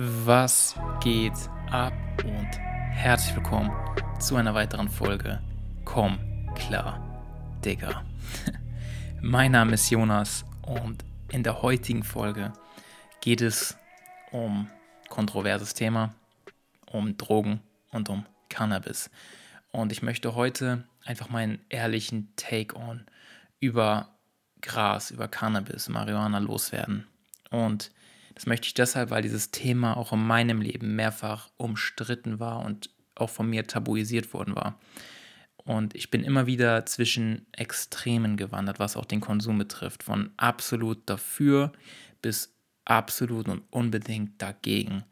Was geht ab und herzlich willkommen zu einer weiteren Folge Komm klar, Digga. mein Name ist Jonas und in der heutigen Folge geht es um kontroverses Thema, um Drogen und um Cannabis. Und ich möchte heute einfach meinen ehrlichen Take on über Gras, über Cannabis, Marihuana loswerden. Und das möchte ich deshalb, weil dieses Thema auch in meinem Leben mehrfach umstritten war und auch von mir tabuisiert worden war. Und ich bin immer wieder zwischen Extremen gewandert, was auch den Konsum betrifft. Von absolut dafür bis absolut und unbedingt dagegen.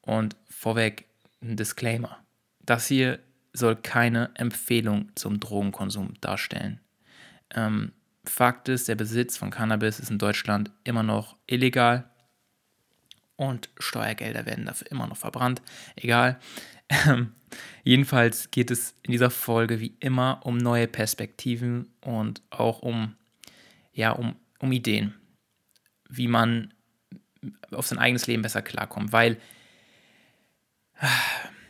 Und vorweg ein Disclaimer. Das hier soll keine Empfehlung zum Drogenkonsum darstellen. Ähm, Fakt ist, der Besitz von Cannabis ist in Deutschland immer noch illegal und Steuergelder werden dafür immer noch verbrannt. Egal. Ähm, jedenfalls geht es in dieser Folge wie immer um neue Perspektiven und auch um, ja, um, um Ideen, wie man auf sein eigenes Leben besser klarkommt. Weil,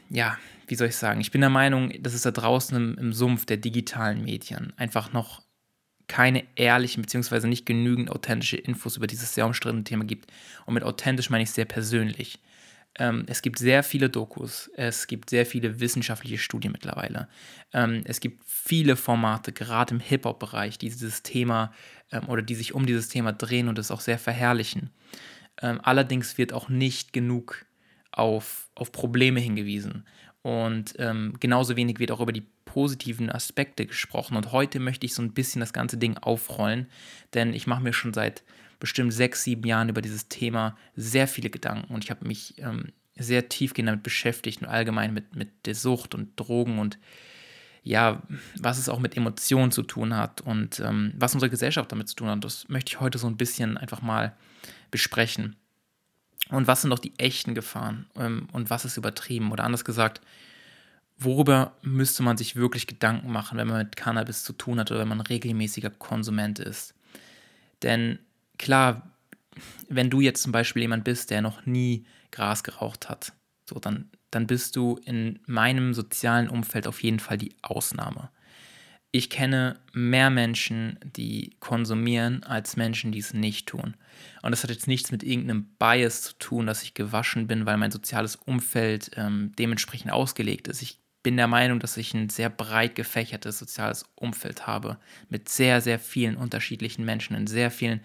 ja, wie soll ich sagen, ich bin der Meinung, dass es da draußen im, im Sumpf der digitalen Medien einfach noch keine ehrlichen bzw. nicht genügend authentische Infos über dieses sehr umstrittene Thema gibt. Und mit authentisch meine ich sehr persönlich. Ähm, es gibt sehr viele Dokus, es gibt sehr viele wissenschaftliche Studien mittlerweile. Ähm, es gibt viele Formate, gerade im Hip-Hop-Bereich, die dieses Thema ähm, oder die sich um dieses Thema drehen und es auch sehr verherrlichen. Ähm, allerdings wird auch nicht genug auf, auf Probleme hingewiesen. Und ähm, genauso wenig wird auch über die positiven Aspekte gesprochen. Und heute möchte ich so ein bisschen das ganze Ding aufrollen, denn ich mache mir schon seit bestimmt sechs, sieben Jahren über dieses Thema sehr viele Gedanken und ich habe mich ähm, sehr tiefgehend damit beschäftigt und allgemein mit, mit der Sucht und Drogen und ja, was es auch mit Emotionen zu tun hat und ähm, was unsere Gesellschaft damit zu tun hat. Das möchte ich heute so ein bisschen einfach mal besprechen. Und was sind doch die echten Gefahren ähm, und was ist übertrieben? Oder anders gesagt, worüber müsste man sich wirklich Gedanken machen, wenn man mit Cannabis zu tun hat oder wenn man regelmäßiger Konsument ist? Denn klar, wenn du jetzt zum Beispiel jemand bist, der noch nie Gras geraucht hat, so dann, dann bist du in meinem sozialen Umfeld auf jeden Fall die Ausnahme ich kenne mehr Menschen, die konsumieren, als Menschen, die es nicht tun. Und das hat jetzt nichts mit irgendeinem Bias zu tun, dass ich gewaschen bin, weil mein soziales Umfeld ähm, dementsprechend ausgelegt ist. Ich bin der Meinung, dass ich ein sehr breit gefächertes soziales Umfeld habe, mit sehr, sehr vielen unterschiedlichen Menschen in sehr vielen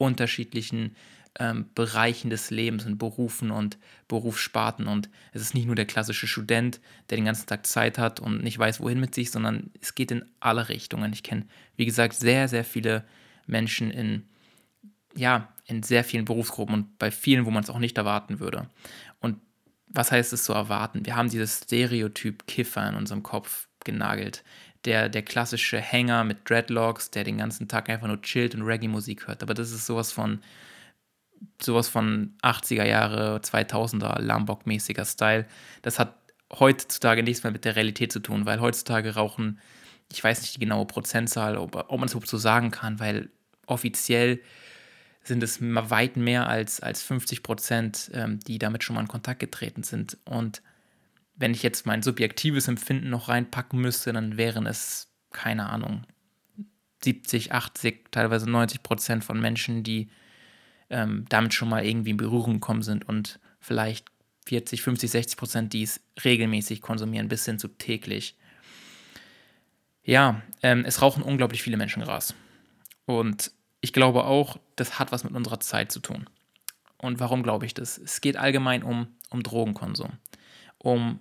unterschiedlichen ähm, Bereichen des Lebens und Berufen und Berufssparten. Und es ist nicht nur der klassische Student, der den ganzen Tag Zeit hat und nicht weiß, wohin mit sich, sondern es geht in alle Richtungen. Ich kenne, wie gesagt, sehr, sehr viele Menschen in, ja, in sehr vielen Berufsgruppen und bei vielen, wo man es auch nicht erwarten würde. Und was heißt es zu erwarten? Wir haben dieses Stereotyp Kiffer in unserem Kopf genagelt. Der, der klassische Hänger mit Dreadlocks, der den ganzen Tag einfach nur chillt und Reggae-Musik hört. Aber das ist sowas von sowas von 80er Jahre, 2000er Lambok-mäßiger Style. Das hat heutzutage nichts mehr mit der Realität zu tun, weil heutzutage rauchen, ich weiß nicht die genaue Prozentzahl, ob, ob man es überhaupt so sagen kann, weil offiziell sind es weit mehr als, als 50 Prozent, ähm, die damit schon mal in Kontakt getreten sind. Und wenn ich jetzt mein subjektives Empfinden noch reinpacken müsste, dann wären es, keine Ahnung, 70, 80, teilweise 90 Prozent von Menschen, die ähm, damit schon mal irgendwie in Berührung gekommen sind und vielleicht 40, 50, 60 Prozent, die es regelmäßig konsumieren, bis hin zu täglich. Ja, ähm, es rauchen unglaublich viele Menschen Gras. Und ich glaube auch, das hat was mit unserer Zeit zu tun. Und warum glaube ich das? Es geht allgemein um, um Drogenkonsum, um,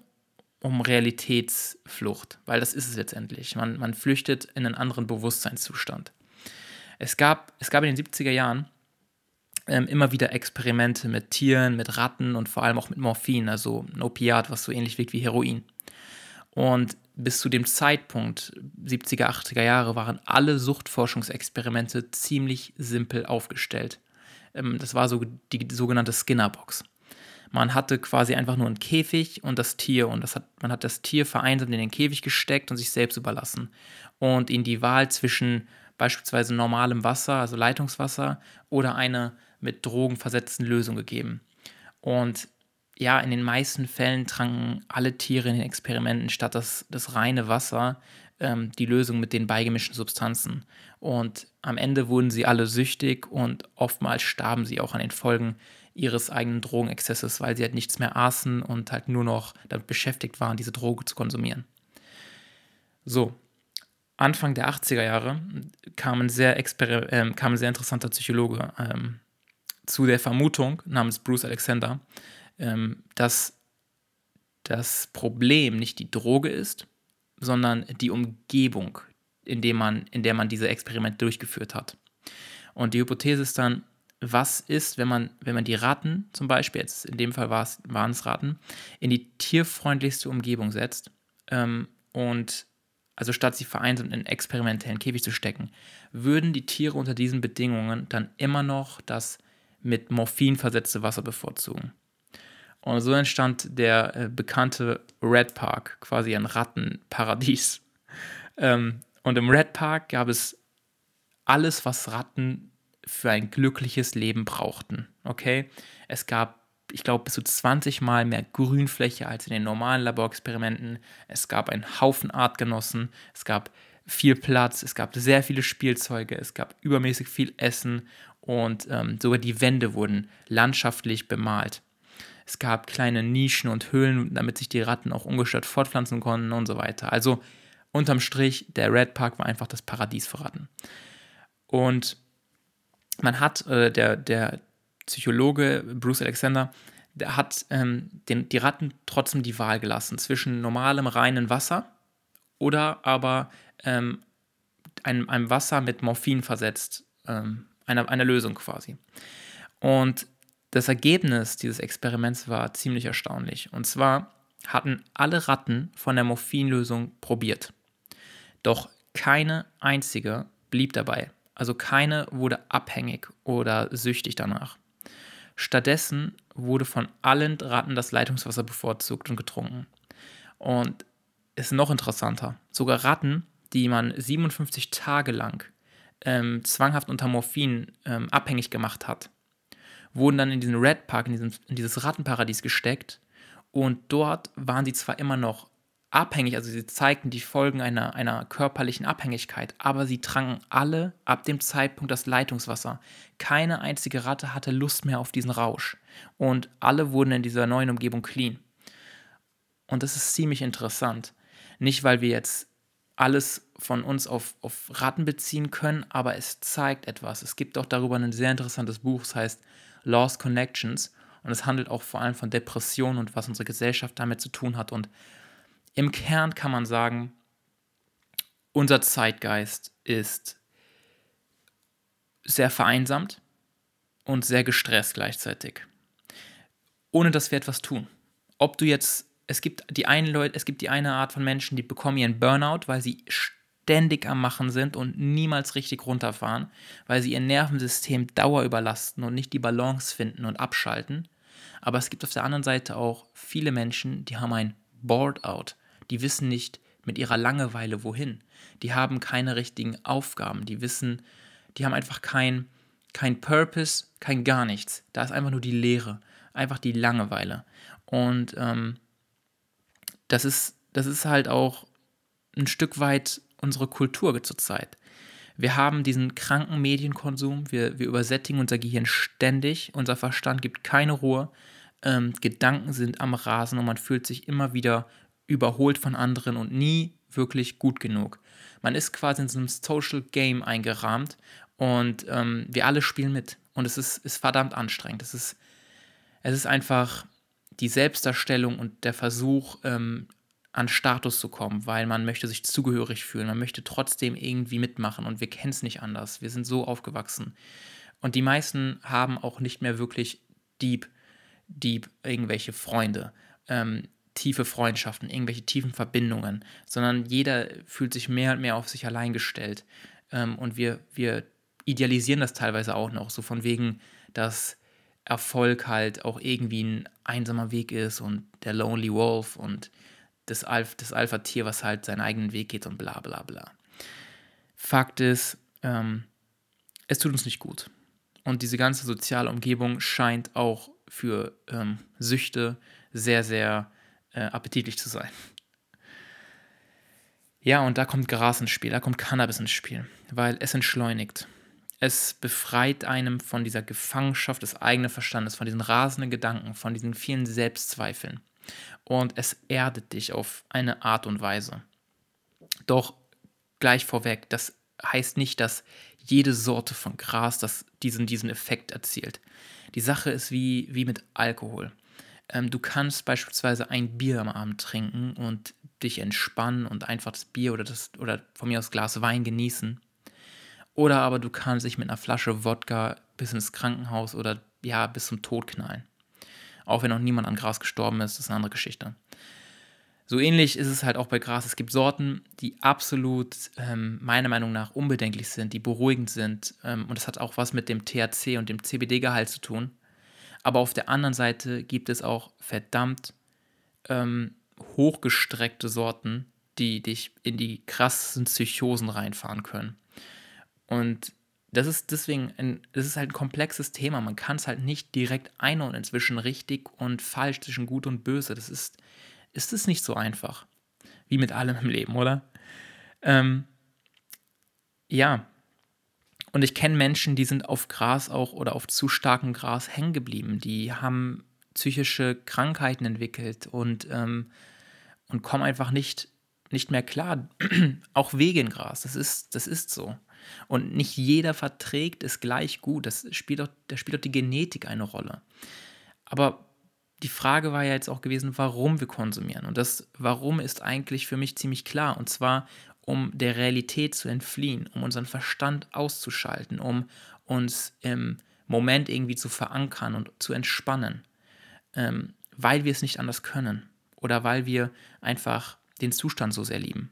um Realitätsflucht, weil das ist es letztendlich. Man, man flüchtet in einen anderen Bewusstseinszustand. Es gab, es gab in den 70er Jahren ähm, immer wieder Experimente mit Tieren, mit Ratten und vor allem auch mit Morphin, also ein Opiat, was so ähnlich wirkt wie Heroin. Und bis zu dem Zeitpunkt, 70er, 80er Jahre, waren alle Suchtforschungsexperimente ziemlich simpel aufgestellt. Ähm, das war so die sogenannte Skinnerbox. Man hatte quasi einfach nur einen Käfig und das Tier und das hat, man hat das Tier vereinsamt in den Käfig gesteckt und sich selbst überlassen. Und ihnen die Wahl zwischen beispielsweise normalem Wasser, also Leitungswasser, oder einer mit Drogen versetzten Lösung gegeben. Und ja, in den meisten Fällen tranken alle Tiere in den Experimenten statt das, das reine Wasser ähm, die Lösung mit den beigemischten Substanzen. Und am Ende wurden sie alle süchtig und oftmals starben sie auch an den Folgen ihres eigenen Drogenexzesses, weil sie halt nichts mehr aßen und halt nur noch damit beschäftigt waren, diese Droge zu konsumieren. So, Anfang der 80er Jahre kam ein sehr, äh, kam ein sehr interessanter Psychologe ähm, zu der Vermutung namens Bruce Alexander, ähm, dass das Problem nicht die Droge ist, sondern die Umgebung, in, dem man, in der man diese Experimente durchgeführt hat. Und die Hypothese ist dann, was ist, wenn man, wenn man die Ratten zum Beispiel, jetzt in dem Fall waren es Ratten, in die tierfreundlichste Umgebung setzt ähm, und also statt sie vereinsamt in einen experimentellen Käfig zu stecken, würden die Tiere unter diesen Bedingungen dann immer noch das mit Morphin versetzte Wasser bevorzugen. Und so entstand der äh, bekannte Red Park, quasi ein Rattenparadies. Ähm, und im Red Park gab es alles, was Ratten für ein glückliches Leben brauchten. Okay? Es gab, ich glaube, bis zu 20 Mal mehr Grünfläche als in den normalen Laborexperimenten. Es gab einen Haufen Artgenossen. Es gab viel Platz. Es gab sehr viele Spielzeuge. Es gab übermäßig viel Essen. Und ähm, sogar die Wände wurden landschaftlich bemalt. Es gab kleine Nischen und Höhlen, damit sich die Ratten auch ungestört fortpflanzen konnten und so weiter. Also unterm Strich, der Red Park war einfach das Paradies für Ratten. Und man hat, äh, der, der Psychologe Bruce Alexander, der hat ähm, den, die Ratten trotzdem die Wahl gelassen zwischen normalem reinen Wasser oder aber ähm, einem, einem, Wasser mit Morphin versetzt, ähm, einer, einer Lösung quasi. Und das Ergebnis dieses Experiments war ziemlich erstaunlich. Und zwar hatten alle Ratten von der Morphinlösung probiert. Doch keine einzige blieb dabei. Also keine wurde abhängig oder süchtig danach. Stattdessen wurde von allen Ratten das Leitungswasser bevorzugt und getrunken. Und ist noch interessanter. Sogar Ratten, die man 57 Tage lang ähm, zwanghaft unter Morphin ähm, abhängig gemacht hat, wurden dann in diesen Red Park, in, diesen, in dieses Rattenparadies gesteckt. Und dort waren sie zwar immer noch abhängig, also sie zeigten die Folgen einer, einer körperlichen Abhängigkeit, aber sie tranken alle ab dem Zeitpunkt das Leitungswasser. Keine einzige Ratte hatte Lust mehr auf diesen Rausch. Und alle wurden in dieser neuen Umgebung clean. Und das ist ziemlich interessant. Nicht, weil wir jetzt alles von uns auf, auf Ratten beziehen können, aber es zeigt etwas. Es gibt auch darüber ein sehr interessantes Buch, das heißt Lost Connections. Und es handelt auch vor allem von Depressionen und was unsere Gesellschaft damit zu tun hat. Und im Kern kann man sagen, unser Zeitgeist ist sehr vereinsamt und sehr gestresst gleichzeitig. Ohne dass wir etwas tun. Ob du jetzt, es gibt die eine Leute, es gibt die eine Art von Menschen, die bekommen ihren Burnout, weil sie ständig am Machen sind und niemals richtig runterfahren, weil sie ihr Nervensystem Dauer überlasten und nicht die Balance finden und abschalten. Aber es gibt auf der anderen Seite auch viele Menschen, die haben ein Board-out. Die wissen nicht mit ihrer Langeweile wohin. Die haben keine richtigen Aufgaben. Die wissen, die haben einfach kein, kein Purpose, kein gar nichts. Da ist einfach nur die Leere, einfach die Langeweile. Und ähm, das, ist, das ist halt auch ein Stück weit unsere Kultur zurzeit. Wir haben diesen kranken Medienkonsum, wir, wir übersättigen unser Gehirn ständig, unser Verstand gibt keine Ruhe, ähm, Gedanken sind am Rasen und man fühlt sich immer wieder überholt von anderen und nie wirklich gut genug. Man ist quasi in so einem Social Game eingerahmt und ähm, wir alle spielen mit. Und es ist, ist verdammt anstrengend. Es ist, es ist einfach die Selbstdarstellung und der Versuch, ähm, an Status zu kommen, weil man möchte sich zugehörig fühlen, man möchte trotzdem irgendwie mitmachen und wir kennen es nicht anders. Wir sind so aufgewachsen. Und die meisten haben auch nicht mehr wirklich deep, deep irgendwelche Freunde, ähm, tiefe Freundschaften, irgendwelche tiefen Verbindungen, sondern jeder fühlt sich mehr und mehr auf sich allein gestellt. Ähm, und wir, wir idealisieren das teilweise auch noch, so von wegen, dass Erfolg halt auch irgendwie ein einsamer Weg ist und der Lonely Wolf und das, Alph, das Alpha-Tier, was halt seinen eigenen Weg geht und bla bla bla. Fakt ist, ähm, es tut uns nicht gut. Und diese ganze soziale Umgebung scheint auch für ähm, Süchte sehr, sehr äh, appetitlich zu sein. Ja, und da kommt Gras ins Spiel, da kommt Cannabis ins Spiel, weil es entschleunigt. Es befreit einem von dieser Gefangenschaft des eigenen Verstandes, von diesen rasenden Gedanken, von diesen vielen Selbstzweifeln. Und es erdet dich auf eine Art und Weise. Doch gleich vorweg, das heißt nicht, dass jede Sorte von Gras das diesen, diesen Effekt erzielt. Die Sache ist wie, wie mit Alkohol. Ähm, du kannst beispielsweise ein Bier am Abend trinken und dich entspannen und einfach das Bier oder, das, oder von mir aus Glas Wein genießen. Oder aber du kannst dich mit einer Flasche Wodka bis ins Krankenhaus oder ja, bis zum Tod knallen. Auch wenn noch niemand an Gras gestorben ist, ist eine andere Geschichte. So ähnlich ist es halt auch bei Gras. Es gibt Sorten, die absolut ähm, meiner Meinung nach unbedenklich sind, die beruhigend sind. Ähm, und das hat auch was mit dem THC und dem CBD-Gehalt zu tun. Aber auf der anderen Seite gibt es auch verdammt ähm, hochgestreckte Sorten, die dich in die krassen Psychosen reinfahren können. Und das ist deswegen, ein, das ist halt ein komplexes Thema. Man kann es halt nicht direkt einordnen zwischen richtig und falsch, zwischen gut und böse. Das ist, ist es nicht so einfach. Wie mit allem im Leben, oder? Ähm, ja. Und ich kenne Menschen, die sind auf Gras auch oder auf zu starkem Gras hängen geblieben. Die haben psychische Krankheiten entwickelt und, ähm, und kommen einfach nicht, nicht mehr klar. auch wegen Gras. Das ist, das ist so. Und nicht jeder verträgt es gleich gut. Das spielt auch, da spielt auch die Genetik eine Rolle. Aber die Frage war ja jetzt auch gewesen, warum wir konsumieren. Und das Warum ist eigentlich für mich ziemlich klar. Und zwar, um der Realität zu entfliehen, um unseren Verstand auszuschalten, um uns im Moment irgendwie zu verankern und zu entspannen, ähm, weil wir es nicht anders können oder weil wir einfach den Zustand so sehr lieben.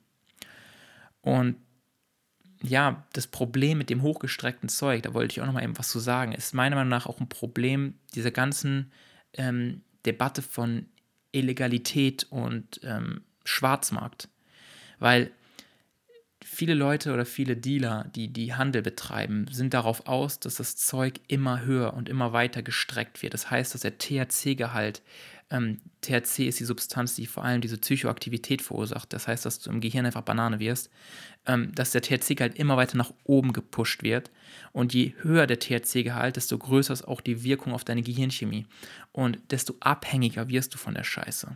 Und ja, das Problem mit dem hochgestreckten Zeug, da wollte ich auch noch mal eben was zu sagen, ist meiner Meinung nach auch ein Problem dieser ganzen ähm, Debatte von Illegalität und ähm, Schwarzmarkt. Weil viele Leute oder viele Dealer, die die Handel betreiben, sind darauf aus, dass das Zeug immer höher und immer weiter gestreckt wird. Das heißt, dass der THC-Gehalt ähm, THC ist die Substanz, die vor allem diese Psychoaktivität verursacht. Das heißt, dass du im Gehirn einfach Banane wirst. Ähm, dass der THC-Gehalt immer weiter nach oben gepusht wird. Und je höher der THC-Gehalt, desto größer ist auch die Wirkung auf deine Gehirnchemie. Und desto abhängiger wirst du von der Scheiße.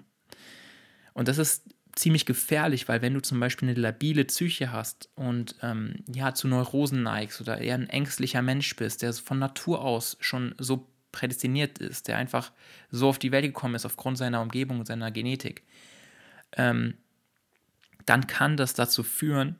Und das ist ziemlich gefährlich, weil wenn du zum Beispiel eine labile Psyche hast und ähm, ja zu Neurosen neigst oder eher ein ängstlicher Mensch bist, der von Natur aus schon so prädestiniert ist, der einfach so auf die Welt gekommen ist aufgrund seiner Umgebung und seiner Genetik, ähm, dann kann das dazu führen,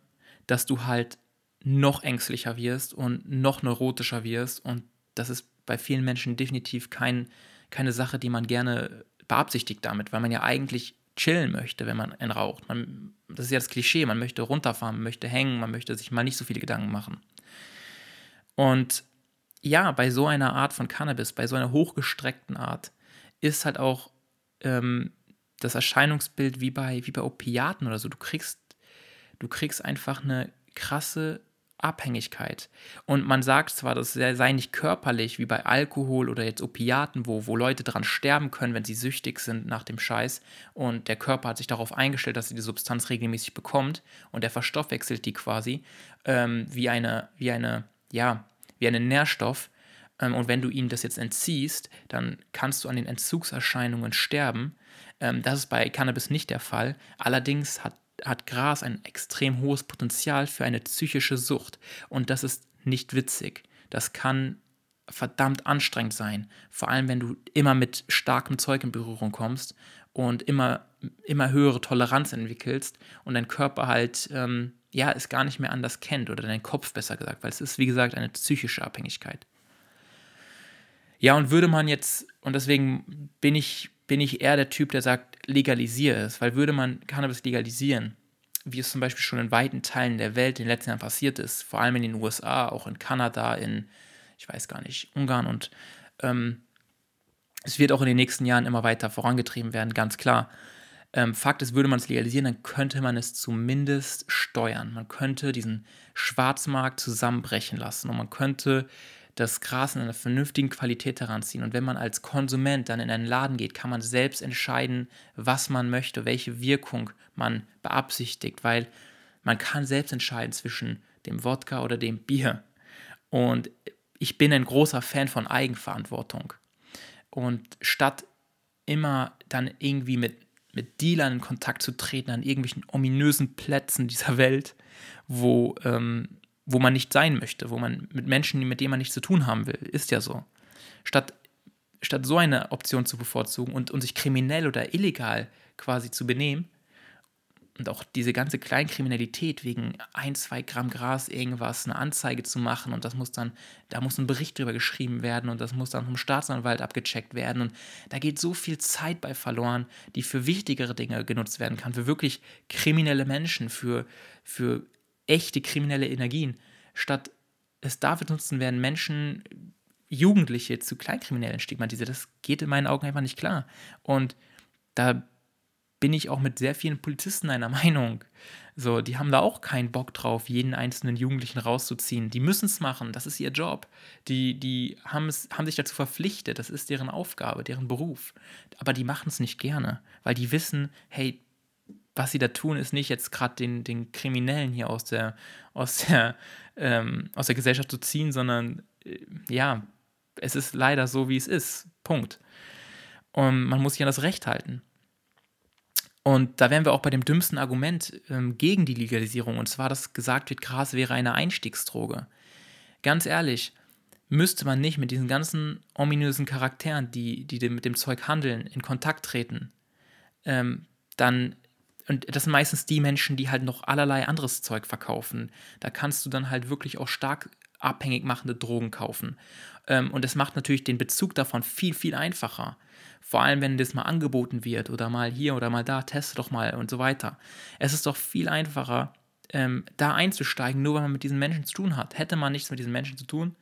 dass du halt noch ängstlicher wirst und noch neurotischer wirst. Und das ist bei vielen Menschen definitiv kein, keine Sache, die man gerne beabsichtigt damit, weil man ja eigentlich chillen möchte, wenn man einen raucht. Man, das ist ja das Klischee, man möchte runterfahren, man möchte hängen, man möchte sich mal nicht so viele Gedanken machen. Und ja, bei so einer Art von Cannabis, bei so einer hochgestreckten Art, ist halt auch ähm, das Erscheinungsbild wie bei, wie bei Opiaten oder so. Du kriegst, du kriegst einfach eine krasse Abhängigkeit. Und man sagt zwar, das sei nicht körperlich wie bei Alkohol oder jetzt Opiaten, wo, wo Leute dran sterben können, wenn sie süchtig sind nach dem Scheiß und der Körper hat sich darauf eingestellt, dass sie die Substanz regelmäßig bekommt und der verstoffwechselt die quasi ähm, wie eine, wie eine, ja, wie einen Nährstoff. Ähm, und wenn du ihm das jetzt entziehst, dann kannst du an den Entzugserscheinungen sterben. Ähm, das ist bei Cannabis nicht der Fall. Allerdings hat, hat Gras ein extrem hohes Potenzial für eine psychische Sucht. Und das ist nicht witzig. Das kann verdammt anstrengend sein. Vor allem, wenn du immer mit starkem Zeug in Berührung kommst und immer, immer höhere Toleranz entwickelst und dein Körper halt ähm, ja, es gar nicht mehr anders kennt oder dein Kopf besser gesagt, weil es ist, wie gesagt, eine psychische Abhängigkeit. Ja, und würde man jetzt, und deswegen bin ich, bin ich eher der Typ, der sagt, legalisiere es, weil würde man Cannabis legalisieren, wie es zum Beispiel schon in weiten Teilen der Welt in den letzten Jahren passiert ist, vor allem in den USA, auch in Kanada, in, ich weiß gar nicht, Ungarn und ähm, es wird auch in den nächsten Jahren immer weiter vorangetrieben werden, ganz klar. Ähm, Fakt ist, würde man es legalisieren, dann könnte man es zumindest steuern. Man könnte diesen Schwarzmarkt zusammenbrechen lassen und man könnte das Gras in einer vernünftigen Qualität heranziehen. Und wenn man als Konsument dann in einen Laden geht, kann man selbst entscheiden, was man möchte, welche Wirkung man beabsichtigt, weil man kann selbst entscheiden zwischen dem Wodka oder dem Bier. Und ich bin ein großer Fan von Eigenverantwortung. Und statt immer dann irgendwie mit, mit Dealern in Kontakt zu treten an irgendwelchen ominösen Plätzen dieser Welt, wo, ähm, wo man nicht sein möchte, wo man mit Menschen, mit denen man nichts zu tun haben will, ist ja so. Statt, statt so eine Option zu bevorzugen und, und sich kriminell oder illegal quasi zu benehmen, und auch diese ganze Kleinkriminalität wegen ein, zwei Gramm Gras irgendwas, eine Anzeige zu machen und das muss dann, da muss ein Bericht drüber geschrieben werden und das muss dann vom Staatsanwalt abgecheckt werden und da geht so viel Zeit bei verloren, die für wichtigere Dinge genutzt werden kann, für wirklich kriminelle Menschen, für, für echte kriminelle Energien. Statt es dafür nutzen, werden Menschen, Jugendliche zu Kleinkriminellen stigmatisiert. Das geht in meinen Augen einfach nicht klar. Und da bin ich auch mit sehr vielen Polizisten einer Meinung. So, die haben da auch keinen Bock drauf, jeden einzelnen Jugendlichen rauszuziehen. Die müssen es machen, das ist ihr Job. Die, die haben, sich dazu verpflichtet, das ist deren Aufgabe, deren Beruf. Aber die machen es nicht gerne, weil die wissen, hey, was sie da tun, ist nicht jetzt gerade den, den Kriminellen hier aus der, aus, der, ähm, aus der Gesellschaft zu ziehen, sondern äh, ja, es ist leider so, wie es ist. Punkt. Und man muss sich an das Recht halten. Und da wären wir auch bei dem dümmsten Argument ähm, gegen die Legalisierung, und zwar, dass gesagt wird, Gras wäre eine Einstiegsdroge. Ganz ehrlich, müsste man nicht mit diesen ganzen ominösen Charakteren, die, die mit dem Zeug handeln, in Kontakt treten, ähm, dann, und das sind meistens die Menschen, die halt noch allerlei anderes Zeug verkaufen. Da kannst du dann halt wirklich auch stark abhängig machende Drogen kaufen. Ähm, und das macht natürlich den Bezug davon viel, viel einfacher. Vor allem, wenn das mal angeboten wird oder mal hier oder mal da, teste doch mal und so weiter. Es ist doch viel einfacher, ähm, da einzusteigen, nur weil man mit diesen Menschen zu tun hat. Hätte man nichts mit diesen Menschen zu tun,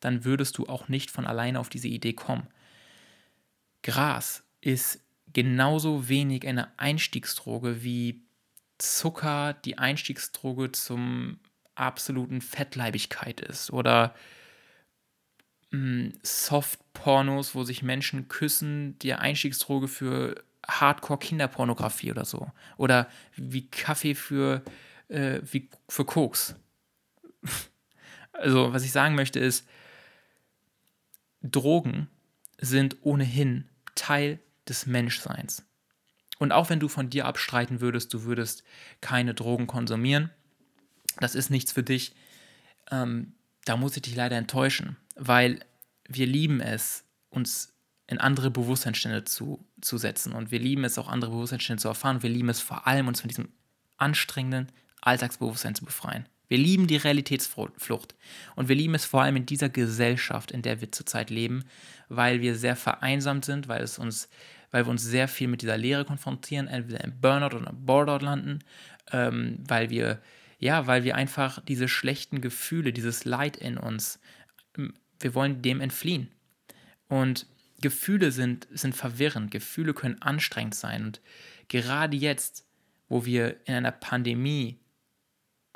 dann würdest du auch nicht von alleine auf diese Idee kommen. Gras ist genauso wenig eine Einstiegsdroge wie Zucker die Einstiegsdroge zum absoluten Fettleibigkeit ist oder Soft-Pornos, wo sich Menschen küssen, die Einstiegsdroge für Hardcore-Kinderpornografie oder so. Oder wie Kaffee für, äh, wie für Koks. also, was ich sagen möchte ist, Drogen sind ohnehin Teil des Menschseins. Und auch wenn du von dir abstreiten würdest, du würdest keine Drogen konsumieren, das ist nichts für dich, ähm, da muss ich dich leider enttäuschen weil wir lieben es, uns in andere Bewusstseinsstände zu, zu setzen und wir lieben es auch andere Bewusstseinsstände zu erfahren. Wir lieben es vor allem, uns von diesem anstrengenden Alltagsbewusstsein zu befreien. Wir lieben die Realitätsflucht und wir lieben es vor allem in dieser Gesellschaft, in der wir zurzeit leben, weil wir sehr vereinsamt sind, weil es uns, weil wir uns sehr viel mit dieser Leere konfrontieren, entweder im Burnout oder im Boardout landen, ähm, weil wir ja, weil wir einfach diese schlechten Gefühle, dieses Leid in uns ähm, wir wollen dem entfliehen. Und Gefühle sind, sind verwirrend, Gefühle können anstrengend sein. Und gerade jetzt, wo wir in einer Pandemie,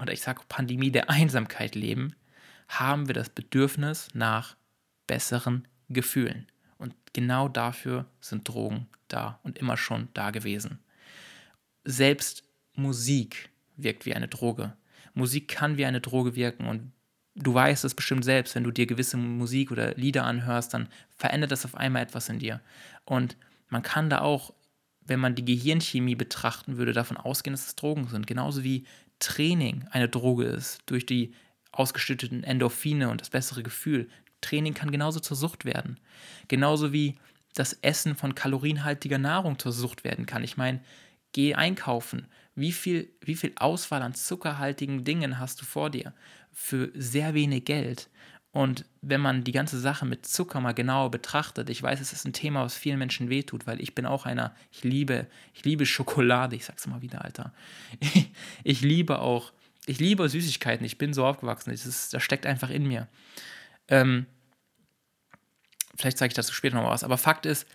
oder ich sage Pandemie der Einsamkeit leben, haben wir das Bedürfnis nach besseren Gefühlen. Und genau dafür sind Drogen da und immer schon da gewesen. Selbst Musik wirkt wie eine Droge. Musik kann wie eine Droge wirken und du weißt es bestimmt selbst, wenn du dir gewisse Musik oder Lieder anhörst, dann verändert das auf einmal etwas in dir. Und man kann da auch, wenn man die Gehirnchemie betrachten würde, davon ausgehen, dass es Drogen sind. Genauso wie Training eine Droge ist, durch die ausgeschütteten Endorphine und das bessere Gefühl. Training kann genauso zur Sucht werden. Genauso wie das Essen von kalorienhaltiger Nahrung zur Sucht werden kann. Ich meine, geh einkaufen. Wie viel, wie viel Auswahl an zuckerhaltigen Dingen hast du vor dir? für sehr wenig Geld. Und wenn man die ganze Sache mit Zucker mal genauer betrachtet, ich weiß, es ist ein Thema, was vielen Menschen wehtut, weil ich bin auch einer, ich liebe, ich liebe Schokolade, ich sag's mal wieder, Alter. Ich, ich liebe auch, ich liebe Süßigkeiten, ich bin so aufgewachsen, das, ist, das steckt einfach in mir. Ähm, vielleicht zeige ich dazu später noch was, aber Fakt ist,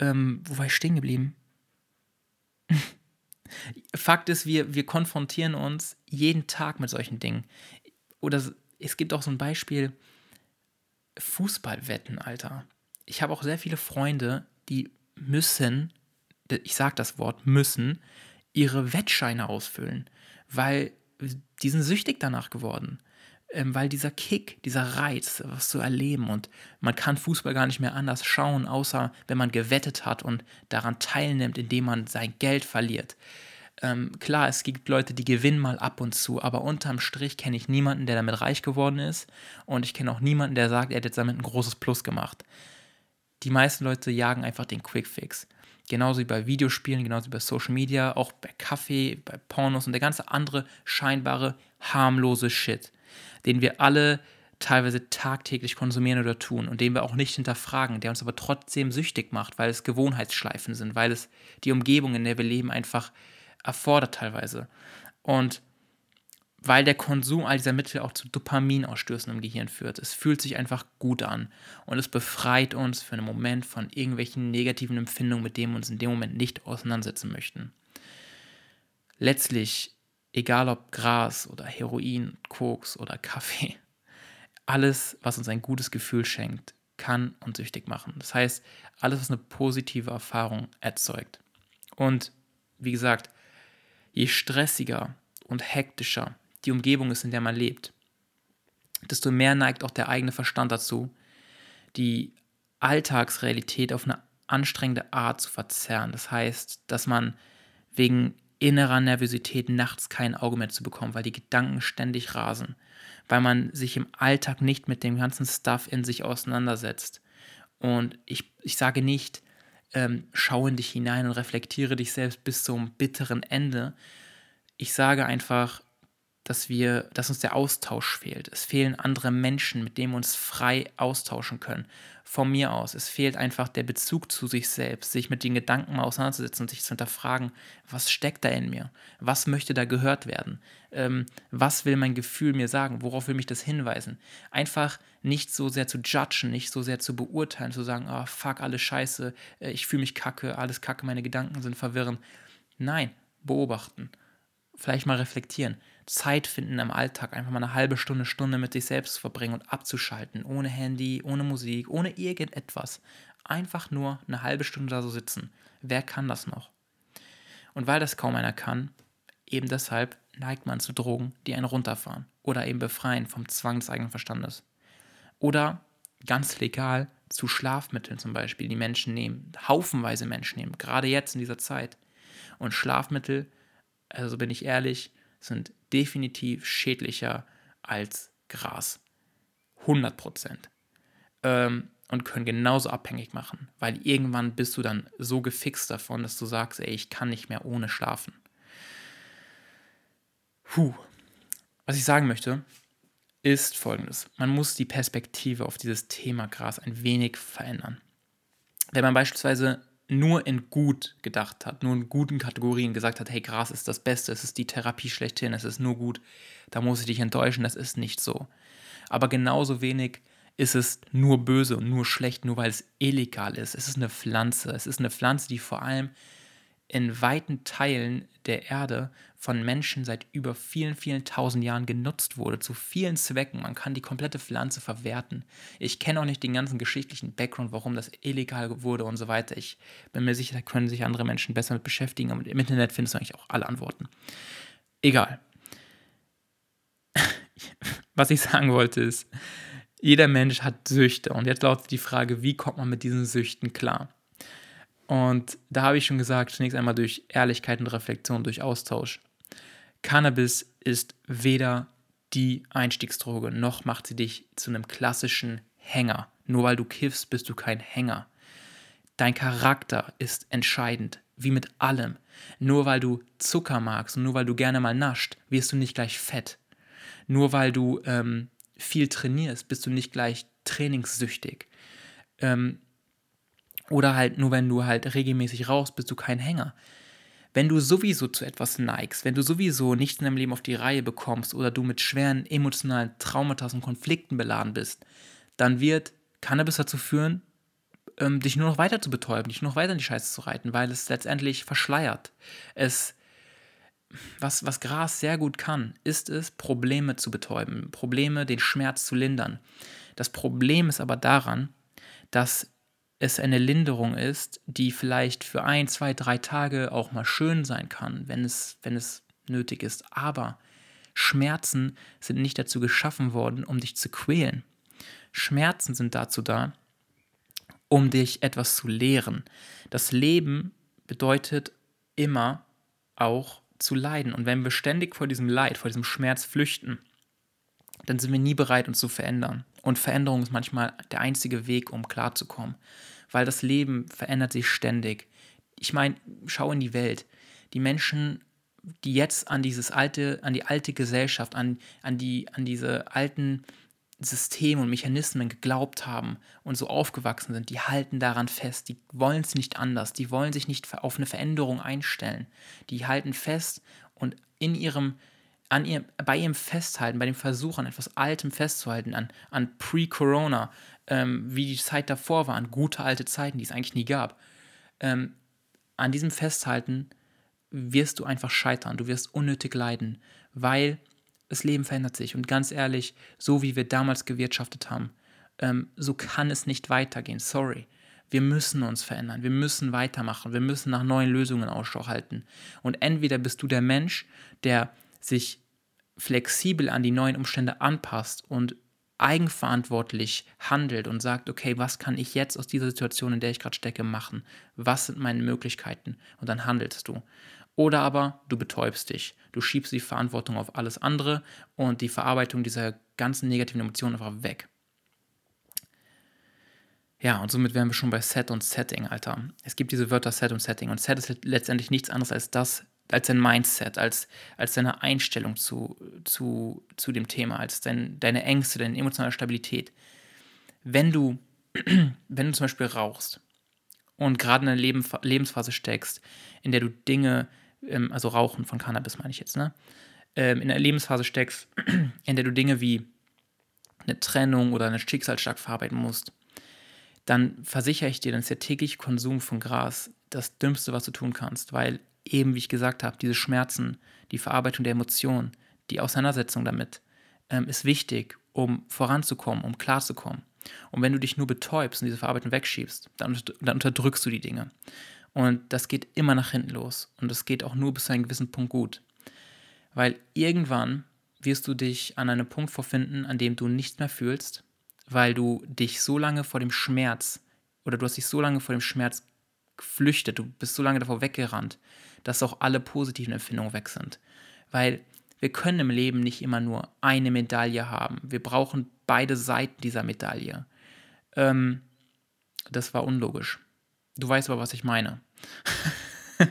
ähm, wo war ich stehen geblieben? Fakt ist, wir, wir konfrontieren uns jeden Tag mit solchen Dingen. Oder es gibt auch so ein Beispiel, Fußballwetten, Alter. Ich habe auch sehr viele Freunde, die müssen, ich sage das Wort müssen, ihre Wettscheine ausfüllen, weil die sind süchtig danach geworden. Ähm, weil dieser Kick, dieser Reiz, was zu erleben und man kann Fußball gar nicht mehr anders schauen, außer wenn man gewettet hat und daran teilnimmt, indem man sein Geld verliert. Ähm, klar, es gibt Leute, die gewinnen mal ab und zu, aber unterm Strich kenne ich niemanden, der damit reich geworden ist und ich kenne auch niemanden, der sagt, er jetzt damit ein großes Plus gemacht. Die meisten Leute jagen einfach den Quickfix. Genauso wie bei Videospielen, genauso wie bei Social Media, auch bei Kaffee, bei Pornos und der ganze andere scheinbare harmlose Shit, den wir alle teilweise tagtäglich konsumieren oder tun und den wir auch nicht hinterfragen, der uns aber trotzdem süchtig macht, weil es Gewohnheitsschleifen sind, weil es die Umgebung, in der wir leben, einfach erfordert teilweise. Und weil der Konsum all dieser Mittel auch zu Dopaminausstößen im Gehirn führt. Es fühlt sich einfach gut an und es befreit uns für einen Moment von irgendwelchen negativen Empfindungen, mit denen wir uns in dem Moment nicht auseinandersetzen möchten. Letztlich, egal ob Gras oder Heroin, Koks oder Kaffee, alles, was uns ein gutes Gefühl schenkt, kann uns süchtig machen. Das heißt, alles, was eine positive Erfahrung erzeugt. Und wie gesagt, je stressiger und hektischer die Umgebung ist, in der man lebt, desto mehr neigt auch der eigene Verstand dazu, die Alltagsrealität auf eine anstrengende Art zu verzerren. Das heißt, dass man wegen innerer Nervosität nachts kein Auge mehr zu bekommen, weil die Gedanken ständig rasen, weil man sich im Alltag nicht mit dem ganzen Stuff in sich auseinandersetzt. Und ich, ich sage nicht, ähm, schau in dich hinein und reflektiere dich selbst bis zum bitteren Ende. Ich sage einfach, dass wir, dass uns der Austausch fehlt. Es fehlen andere Menschen, mit denen wir uns frei austauschen können. Von mir aus. Es fehlt einfach der Bezug zu sich selbst, sich mit den Gedanken auseinanderzusetzen und sich zu hinterfragen, was steckt da in mir? Was möchte da gehört werden? Ähm, was will mein Gefühl mir sagen? Worauf will mich das hinweisen? Einfach nicht so sehr zu judgen, nicht so sehr zu beurteilen, zu sagen, ah, oh, fuck, alles scheiße, äh, ich fühle mich kacke, alles kacke, meine Gedanken sind verwirrend. Nein, beobachten. Vielleicht mal reflektieren Zeit finden im Alltag, einfach mal eine halbe Stunde, Stunde mit sich selbst zu verbringen und abzuschalten, ohne Handy, ohne Musik, ohne irgendetwas. Einfach nur eine halbe Stunde da so sitzen. Wer kann das noch? Und weil das kaum einer kann, eben deshalb neigt man zu Drogen, die einen runterfahren oder eben befreien vom Zwang des eigenen Verstandes. Oder ganz legal zu Schlafmitteln zum Beispiel, die Menschen nehmen, haufenweise Menschen nehmen, gerade jetzt in dieser Zeit. Und Schlafmittel, also bin ich ehrlich, sind definitiv schädlicher als Gras. 100 Prozent. Ähm, und können genauso abhängig machen, weil irgendwann bist du dann so gefixt davon, dass du sagst, ey, ich kann nicht mehr ohne schlafen. Puh. Was ich sagen möchte, ist folgendes. Man muss die Perspektive auf dieses Thema Gras ein wenig verändern. Wenn man beispielsweise nur in gut gedacht hat, nur in guten Kategorien gesagt hat, hey, Gras ist das Beste, es ist die Therapie schlechthin, es ist nur gut, da muss ich dich enttäuschen, das ist nicht so. Aber genauso wenig ist es nur böse und nur schlecht, nur weil es illegal ist. Es ist eine Pflanze. Es ist eine Pflanze, die vor allem in weiten Teilen der Erde von Menschen seit über vielen, vielen tausend Jahren genutzt wurde, zu vielen Zwecken. Man kann die komplette Pflanze verwerten. Ich kenne auch nicht den ganzen geschichtlichen Background, warum das illegal wurde und so weiter. Ich bin mir sicher, da können sich andere Menschen besser mit beschäftigen, aber im Internet findest du eigentlich auch alle Antworten. Egal. Was ich sagen wollte ist, jeder Mensch hat Süchte und jetzt lautet die Frage, wie kommt man mit diesen Süchten klar? Und da habe ich schon gesagt, zunächst einmal durch Ehrlichkeit und Reflexion, durch Austausch. Cannabis ist weder die Einstiegsdroge, noch macht sie dich zu einem klassischen Hänger. Nur weil du kiffst, bist du kein Hänger. Dein Charakter ist entscheidend, wie mit allem. Nur weil du Zucker magst und nur weil du gerne mal nascht, wirst du nicht gleich fett. Nur weil du ähm, viel trainierst, bist du nicht gleich trainingssüchtig. Ähm, oder halt nur, wenn du halt regelmäßig rauchst, bist du kein Hänger. Wenn du sowieso zu etwas neigst, wenn du sowieso nichts in deinem Leben auf die Reihe bekommst oder du mit schweren emotionalen Traumata und Konflikten beladen bist, dann wird Cannabis dazu führen, ähm, dich nur noch weiter zu betäuben, dich nur noch weiter in die Scheiße zu reiten, weil es letztendlich verschleiert. Es was, was Gras sehr gut kann, ist es, Probleme zu betäuben, Probleme, den Schmerz zu lindern. Das Problem ist aber daran, dass es eine Linderung ist, die vielleicht für ein, zwei, drei Tage auch mal schön sein kann, wenn es, wenn es nötig ist. Aber Schmerzen sind nicht dazu geschaffen worden, um dich zu quälen. Schmerzen sind dazu da, um dich etwas zu lehren. Das Leben bedeutet immer auch zu leiden. Und wenn wir ständig vor diesem Leid, vor diesem Schmerz flüchten, dann sind wir nie bereit, uns zu verändern. Und Veränderung ist manchmal der einzige Weg, um klarzukommen. Weil das Leben verändert sich ständig. Ich meine, schau in die Welt. Die Menschen, die jetzt an dieses alte, an die alte Gesellschaft, an, an, die, an diese alten Systeme und Mechanismen geglaubt haben und so aufgewachsen sind, die halten daran fest, die wollen es nicht anders, die wollen sich nicht auf eine Veränderung einstellen. Die halten fest und in ihrem, an ihrem, bei ihrem Festhalten, bei dem Versuch an etwas Altem festzuhalten, an, an Pre-Corona, ähm, wie die Zeit davor war, an gute alte Zeiten, die es eigentlich nie gab, ähm, an diesem Festhalten wirst du einfach scheitern, du wirst unnötig leiden, weil das Leben verändert sich. Und ganz ehrlich, so wie wir damals gewirtschaftet haben, ähm, so kann es nicht weitergehen. Sorry. Wir müssen uns verändern, wir müssen weitermachen, wir müssen nach neuen Lösungen Ausschau halten. Und entweder bist du der Mensch, der sich flexibel an die neuen Umstände anpasst und eigenverantwortlich handelt und sagt, okay, was kann ich jetzt aus dieser Situation, in der ich gerade stecke, machen? Was sind meine Möglichkeiten? Und dann handelst du. Oder aber du betäubst dich. Du schiebst die Verantwortung auf alles andere und die Verarbeitung dieser ganzen negativen Emotionen einfach weg. Ja, und somit wären wir schon bei Set und Setting, Alter. Es gibt diese Wörter Set und Setting. Und Set ist letztendlich nichts anderes als das, als dein Mindset, als, als deine Einstellung zu, zu, zu dem Thema, als dein, deine Ängste, deine emotionale Stabilität. Wenn du, wenn du zum Beispiel rauchst und gerade in einer Leben, Lebensphase steckst, in der du Dinge ähm, also Rauchen von Cannabis meine ich jetzt, ne? Ähm, in einer Lebensphase steckst, in der du Dinge wie eine Trennung oder eine Schicksalsschlag verarbeiten musst, dann versichere ich dir, dann ist der tägliche Konsum von Gras das Dümmste, was du tun kannst, weil eben, wie ich gesagt habe, diese Schmerzen, die Verarbeitung der Emotionen, die Auseinandersetzung damit ähm, ist wichtig, um voranzukommen, um klarzukommen. Und wenn du dich nur betäubst und diese Verarbeitung wegschiebst, dann, dann unterdrückst du die Dinge. Und das geht immer nach hinten los. Und das geht auch nur bis zu einem gewissen Punkt gut. Weil irgendwann wirst du dich an einem Punkt vorfinden, an dem du nichts mehr fühlst, weil du dich so lange vor dem Schmerz oder du hast dich so lange vor dem Schmerz geflüchtet, du bist so lange davor weggerannt, dass auch alle positiven Empfindungen weg sind. Weil wir können im Leben nicht immer nur eine Medaille haben. Wir brauchen beide Seiten dieser Medaille. Ähm, das war unlogisch. Du weißt aber, was ich meine.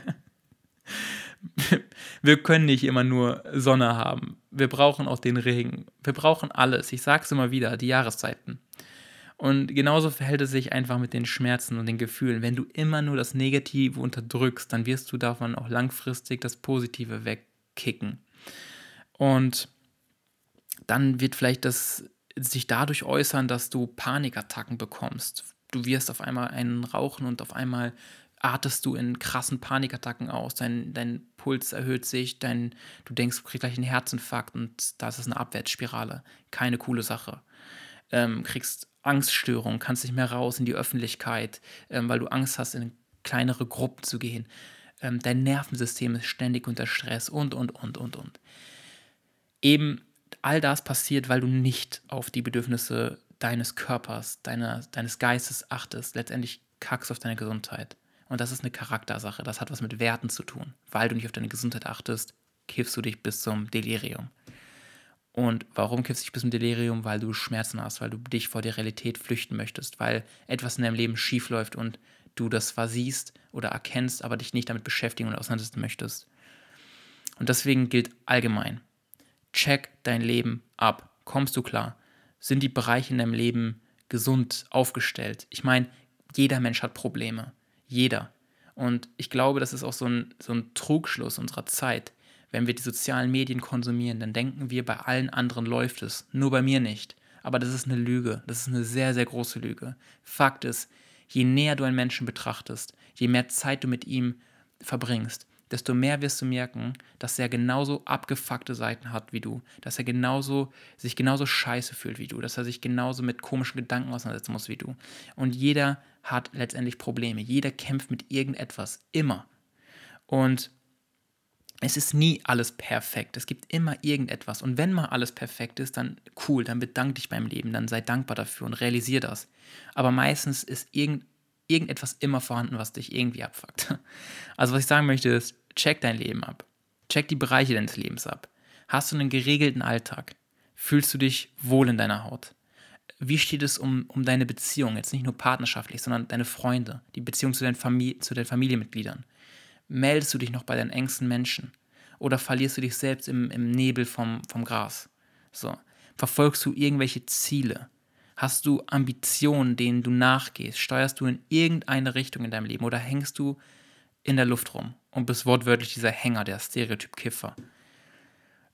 wir können nicht immer nur Sonne haben. Wir brauchen auch den Regen. Wir brauchen alles. Ich sage es immer wieder, die Jahreszeiten. Und genauso verhält es sich einfach mit den Schmerzen und den Gefühlen. Wenn du immer nur das Negative unterdrückst, dann wirst du davon auch langfristig das Positive wegkicken. Und dann wird vielleicht das sich dadurch äußern, dass du Panikattacken bekommst, du wirst auf einmal einen rauchen und auf einmal artest du in krassen Panikattacken aus, dein, dein Puls erhöht sich, dein, du denkst, du kriegst gleich einen Herzinfarkt und das ist eine Abwärtsspirale. Keine coole Sache. Ähm, kriegst Angststörungen, kannst nicht mehr raus in die Öffentlichkeit, ähm, weil du Angst hast, in kleinere Gruppen zu gehen. Ähm, dein Nervensystem ist ständig unter Stress und, und, und, und, und. Eben all das passiert, weil du nicht auf die Bedürfnisse deines Körpers, deiner, deines Geistes achtest, letztendlich kackst auf deine Gesundheit. Und das ist eine Charaktersache. Das hat was mit Werten zu tun. Weil du nicht auf deine Gesundheit achtest, kiffst du dich bis zum Delirium. Und warum kiffst du dich bis zum Delirium? Weil du Schmerzen hast, weil du dich vor der Realität flüchten möchtest, weil etwas in deinem Leben schief läuft und du das zwar siehst oder erkennst, aber dich nicht damit beschäftigen und auseinandersetzen möchtest. Und deswegen gilt allgemein, check dein Leben ab. Kommst du klar? sind die Bereiche in deinem Leben gesund aufgestellt? Ich meine, jeder Mensch hat Probleme. Jeder. Und ich glaube, das ist auch so ein, so ein Trugschluss unserer Zeit. Wenn wir die sozialen Medien konsumieren, dann denken wir, bei allen anderen läuft es, nur bei mir nicht. Aber das ist eine Lüge. Das ist eine sehr, sehr große Lüge. Fakt ist, je näher du einen Menschen betrachtest, je mehr Zeit du mit ihm verbringst, desto mehr wirst du merken, dass er genauso abgefuckte Seiten hat wie du, dass er genauso sich genauso scheiße fühlt wie du, dass er sich genauso mit komischen Gedanken auseinandersetzen muss wie du. Und jeder hat letztendlich Probleme. Jeder kämpft mit irgendetwas immer. Und es ist nie alles perfekt. Es gibt immer irgendetwas. Und wenn mal alles perfekt ist, dann cool, dann bedank dich beim Leben, dann sei dankbar dafür und realisier das. Aber meistens ist irgend, irgendetwas immer vorhanden, was dich irgendwie abfuckt. Also was ich sagen möchte ist, check dein Leben ab. Check die Bereiche deines Lebens ab. Hast du einen geregelten Alltag? Fühlst du dich wohl in deiner Haut? Wie steht es um, um deine Beziehung, jetzt nicht nur partnerschaftlich, sondern deine Freunde, die Beziehung zu, deinen Famili zu den Familienmitgliedern? Meldest du dich noch bei deinen engsten Menschen? Oder verlierst du dich selbst im, im Nebel vom, vom Gras? So. Verfolgst du irgendwelche Ziele? Hast du Ambitionen, denen du nachgehst? Steuerst du in irgendeine Richtung in deinem Leben? Oder hängst du in der Luft rum und bist wortwörtlich dieser Hänger, der Stereotyp-Kiffer?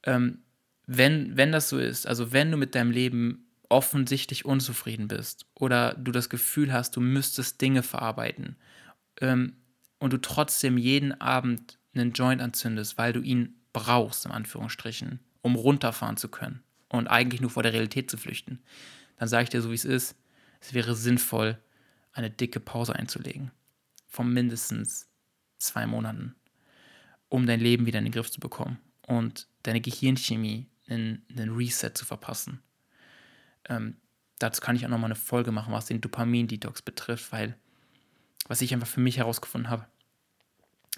Ähm, wenn, wenn das so ist, also wenn du mit deinem Leben offensichtlich unzufrieden bist oder du das Gefühl hast, du müsstest Dinge verarbeiten ähm, und du trotzdem jeden Abend einen Joint anzündest, weil du ihn brauchst, in Anführungsstrichen, um runterfahren zu können und eigentlich nur vor der Realität zu flüchten, dann sage ich dir so, wie es ist, es wäre sinnvoll, eine dicke Pause einzulegen. Von mindestens zwei Monaten, um dein Leben wieder in den Griff zu bekommen und deine Gehirnchemie einen, einen Reset zu verpassen. Ähm, dazu kann ich auch nochmal eine Folge machen, was den Dopamin-Detox betrifft, weil was ich einfach für mich herausgefunden habe,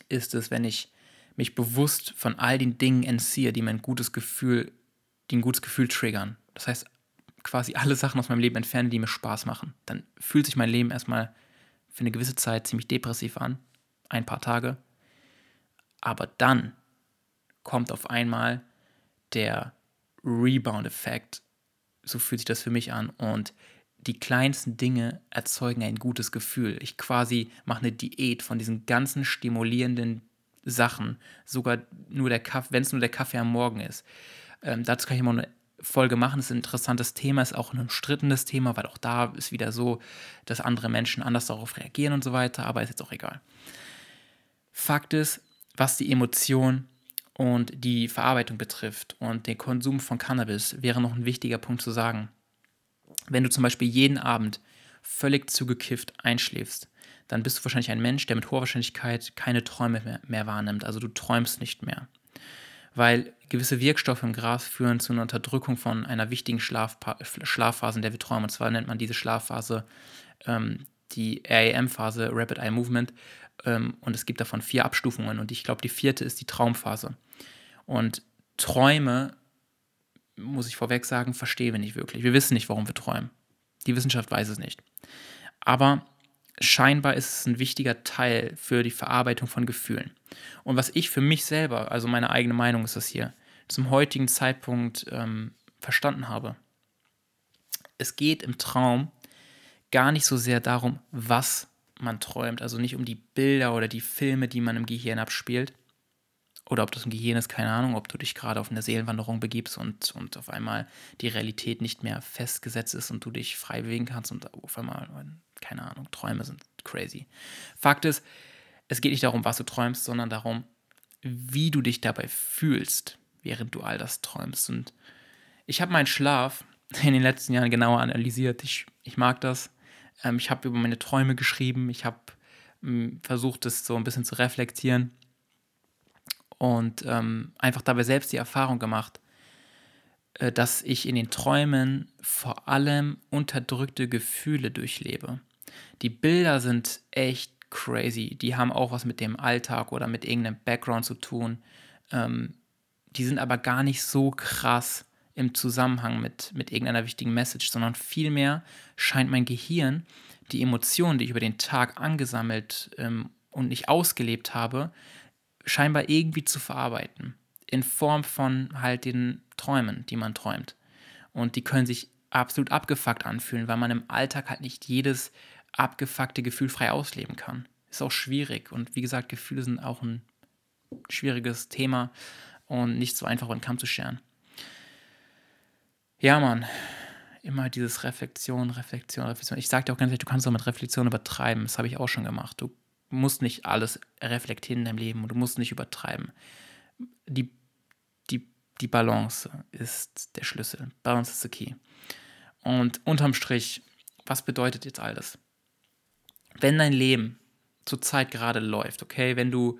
ist es, wenn ich mich bewusst von all den Dingen entziehe, die mein gutes Gefühl, die ein gutes Gefühl triggern. Das heißt, quasi alle Sachen aus meinem Leben entferne, die mir Spaß machen. Dann fühlt sich mein Leben erstmal für eine gewisse Zeit ziemlich depressiv an, ein paar Tage. Aber dann kommt auf einmal der Rebound-Effekt, so fühlt sich das für mich an. Und die kleinsten Dinge erzeugen ein gutes Gefühl. Ich quasi mache eine Diät von diesen ganzen stimulierenden Sachen. Sogar nur der Kaffee, wenn es nur der Kaffee am Morgen ist. Ähm, dazu kann ich mal eine Folge machen. Das ist ein interessantes Thema, ist auch ein umstrittenes Thema, weil auch da ist wieder so, dass andere Menschen anders darauf reagieren und so weiter, aber ist jetzt auch egal. Fakt ist, was die Emotion und die Verarbeitung betrifft und den Konsum von Cannabis, wäre noch ein wichtiger Punkt zu sagen wenn du zum Beispiel jeden Abend völlig zugekifft einschläfst, dann bist du wahrscheinlich ein Mensch, der mit hoher Wahrscheinlichkeit keine Träume mehr, mehr wahrnimmt. Also du träumst nicht mehr. Weil gewisse Wirkstoffe im Gras führen zu einer Unterdrückung von einer wichtigen Schlafpa Schlafphase, in der wir träumen. Und zwar nennt man diese Schlafphase ähm, die REM-Phase, Rapid Eye Movement. Ähm, und es gibt davon vier Abstufungen. Und ich glaube, die vierte ist die Traumphase. Und Träume muss ich vorweg sagen, verstehen wir nicht wirklich. Wir wissen nicht, warum wir träumen. Die Wissenschaft weiß es nicht. Aber scheinbar ist es ein wichtiger Teil für die Verarbeitung von Gefühlen. Und was ich für mich selber, also meine eigene Meinung ist das hier, zum heutigen Zeitpunkt ähm, verstanden habe. Es geht im Traum gar nicht so sehr darum, was man träumt, also nicht um die Bilder oder die Filme, die man im Gehirn abspielt, oder ob das ein Gehirn ist, keine Ahnung, ob du dich gerade auf eine Seelenwanderung begibst und, und auf einmal die Realität nicht mehr festgesetzt ist und du dich frei bewegen kannst und auf einmal, keine Ahnung, Träume sind crazy. Fakt ist, es geht nicht darum, was du träumst, sondern darum, wie du dich dabei fühlst, während du all das träumst. Und ich habe meinen Schlaf in den letzten Jahren genauer analysiert. Ich, ich mag das. Ähm, ich habe über meine Träume geschrieben. Ich habe ähm, versucht, das so ein bisschen zu reflektieren und ähm, einfach dabei selbst die Erfahrung gemacht, äh, dass ich in den Träumen vor allem unterdrückte Gefühle durchlebe. Die Bilder sind echt crazy. Die haben auch was mit dem Alltag oder mit irgendeinem Background zu tun. Ähm, die sind aber gar nicht so krass im Zusammenhang mit, mit irgendeiner wichtigen Message, sondern vielmehr scheint mein Gehirn die Emotionen, die ich über den Tag angesammelt ähm, und nicht ausgelebt habe, scheinbar irgendwie zu verarbeiten. In Form von halt den Träumen, die man träumt. Und die können sich absolut abgefuckt anfühlen, weil man im Alltag halt nicht jedes abgefuckte Gefühl frei ausleben kann. Ist auch schwierig. Und wie gesagt, Gefühle sind auch ein schwieriges Thema und nicht so einfach über den Kamm zu scheren. Ja, Mann. Immer dieses Reflexion, Reflexion, Reflexion. Ich sag dir auch ganz ehrlich, du kannst auch mit Reflexion übertreiben. Das habe ich auch schon gemacht. Du musst nicht alles reflektieren in deinem Leben und du musst nicht übertreiben. Die, die, die Balance ist der Schlüssel. Balance is the key. Und unterm Strich, was bedeutet jetzt all das? Wenn dein Leben zurzeit gerade läuft, okay, wenn du,